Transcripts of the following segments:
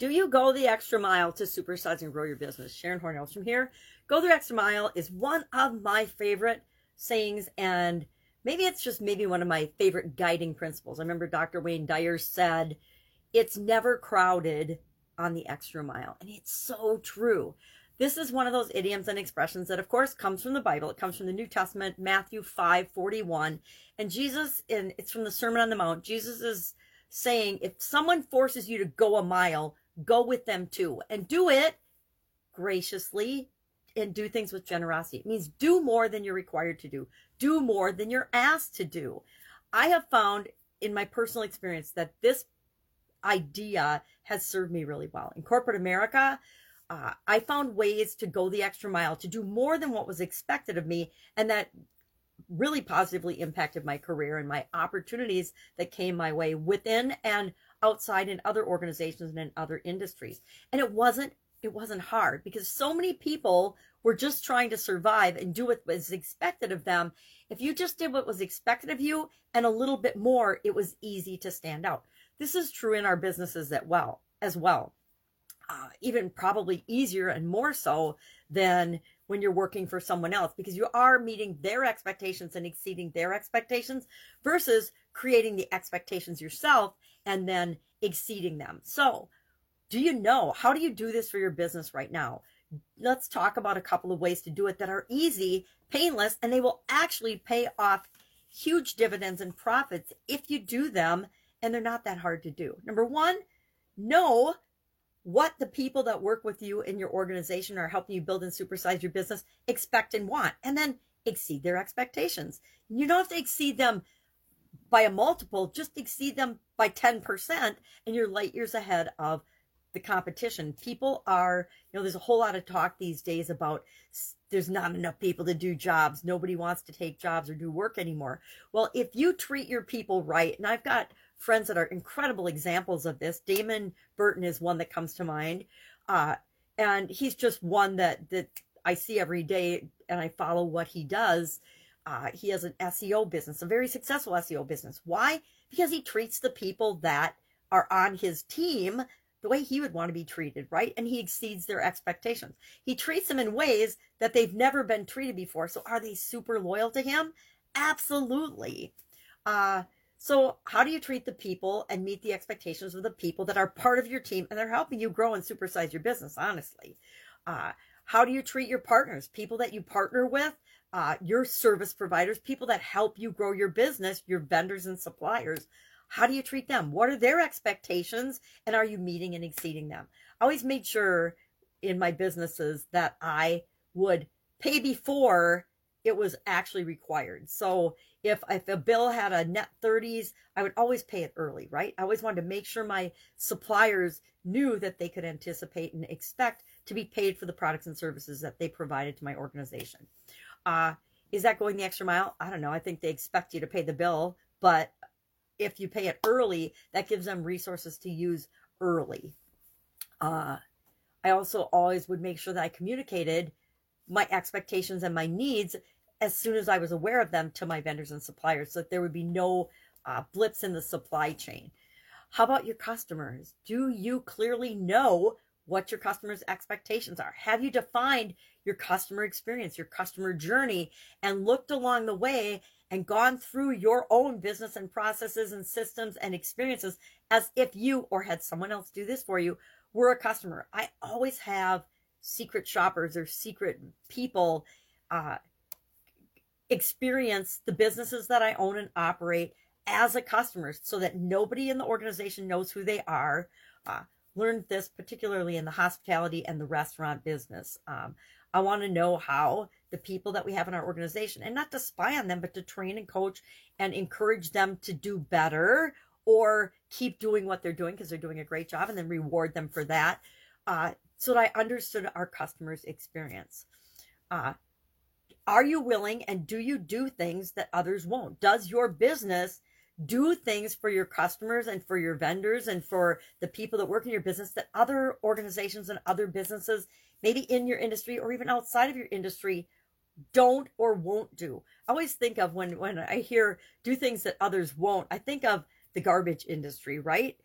Do you go the extra mile to supersize and grow your business? Sharon Hornells from here. Go the extra mile is one of my favorite sayings, and maybe it's just maybe one of my favorite guiding principles. I remember Dr. Wayne Dyer said, It's never crowded on the extra mile. And it's so true. This is one of those idioms and expressions that, of course, comes from the Bible. It comes from the New Testament, Matthew 5 41. And Jesus, in it's from the Sermon on the Mount, Jesus is saying, if someone forces you to go a mile, go with them too. And do it graciously and do things with generosity. It means do more than you're required to do, do more than you're asked to do. I have found in my personal experience that this idea has served me really well. In corporate America, uh, I found ways to go the extra mile, to do more than what was expected of me, and that really positively impacted my career and my opportunities that came my way within and outside in other organizations and in other industries. And it wasn't it wasn't hard because so many people were just trying to survive and do what was expected of them. If you just did what was expected of you and a little bit more, it was easy to stand out. This is true in our businesses that well as well uh, even probably easier and more so than when you're working for someone else because you are meeting their expectations and exceeding their expectations versus creating the expectations yourself and then exceeding them. So, do you know how do you do this for your business right now? Let's talk about a couple of ways to do it that are easy, painless, and they will actually pay off huge dividends and profits if you do them and they're not that hard to do. Number 1, know what the people that work with you in your organization are helping you build and supersize your business expect and want, and then exceed their expectations. You don't have to exceed them by a multiple, just exceed them by 10%, and you're light years ahead of the competition. People are, you know, there's a whole lot of talk these days about there's not enough people to do jobs. Nobody wants to take jobs or do work anymore. Well, if you treat your people right, and I've got friends that are incredible examples of this. Damon Burton is one that comes to mind. Uh, and he's just one that, that I see every day and I follow what he does. Uh, he has an SEO business, a very successful SEO business. Why? Because he treats the people that are on his team the way he would want to be treated, right? And he exceeds their expectations. He treats them in ways that they've never been treated before. So are they super loyal to him? Absolutely. Uh, so, how do you treat the people and meet the expectations of the people that are part of your team and they're helping you grow and supersize your business, honestly? Uh, how do you treat your partners, people that you partner with, uh, your service providers, people that help you grow your business, your vendors and suppliers? How do you treat them? What are their expectations and are you meeting and exceeding them? I always made sure in my businesses that I would pay before it was actually required. So if if a bill had a net 30s, I would always pay it early, right? I always wanted to make sure my suppliers knew that they could anticipate and expect to be paid for the products and services that they provided to my organization. Uh, is that going the extra mile? I don't know. I think they expect you to pay the bill, but if you pay it early, that gives them resources to use early. Uh, I also always would make sure that I communicated my expectations and my needs as soon as I was aware of them to my vendors and suppliers so that there would be no uh, blips in the supply chain. How about your customers? Do you clearly know what your customers' expectations are? Have you defined your customer experience, your customer journey, and looked along the way and gone through your own business and processes and systems and experiences as if you or had someone else do this for you were a customer? I always have secret shoppers or secret people uh, experience the businesses that I own and operate as a customer so that nobody in the organization knows who they are. Uh, learned this particularly in the hospitality and the restaurant business. Um, I want to know how the people that we have in our organization, and not to spy on them, but to train and coach and encourage them to do better or keep doing what they're doing because they're doing a great job and then reward them for that. Uh, so that I understood our customers' experience. Uh, are you willing and do you do things that others won't? Does your business do things for your customers and for your vendors and for the people that work in your business that other organizations and other businesses, maybe in your industry or even outside of your industry, don't or won't do? I always think of when when I hear do things that others won't, I think of the garbage industry, right?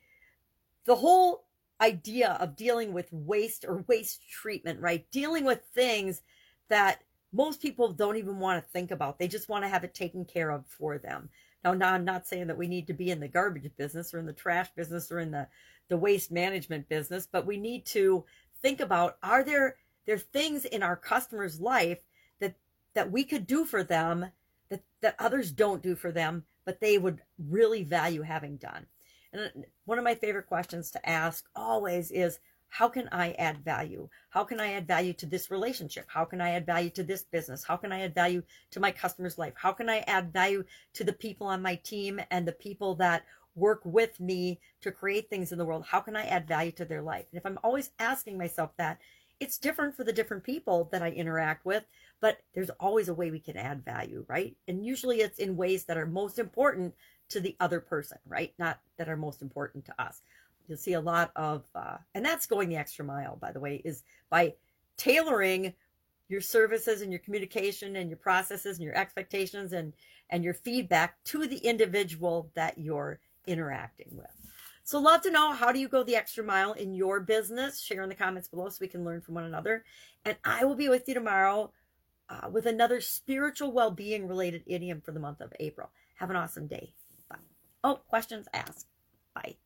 The whole idea of dealing with waste or waste treatment, right? Dealing with things that most people don't even want to think about. They just want to have it taken care of for them. Now, now I'm not saying that we need to be in the garbage business or in the trash business or in the, the waste management business, but we need to think about are there there things in our customers' life that that we could do for them that that others don't do for them, but they would really value having done. And one of my favorite questions to ask always is how can I add value? How can I add value to this relationship? How can I add value to this business? How can I add value to my customer's life? How can I add value to the people on my team and the people that work with me to create things in the world? How can I add value to their life? And if I'm always asking myself that, it's different for the different people that I interact with, but there's always a way we can add value, right? And usually it's in ways that are most important to the other person, right? Not that are most important to us. You'll see a lot of, uh, and that's going the extra mile, by the way, is by tailoring your services and your communication and your processes and your expectations and and your feedback to the individual that you're interacting with. So love to know how do you go the extra mile in your business? Share in the comments below so we can learn from one another. And I will be with you tomorrow uh, with another spiritual well-being related idiom for the month of April. Have an awesome day. Bye. Oh, questions asked. Bye.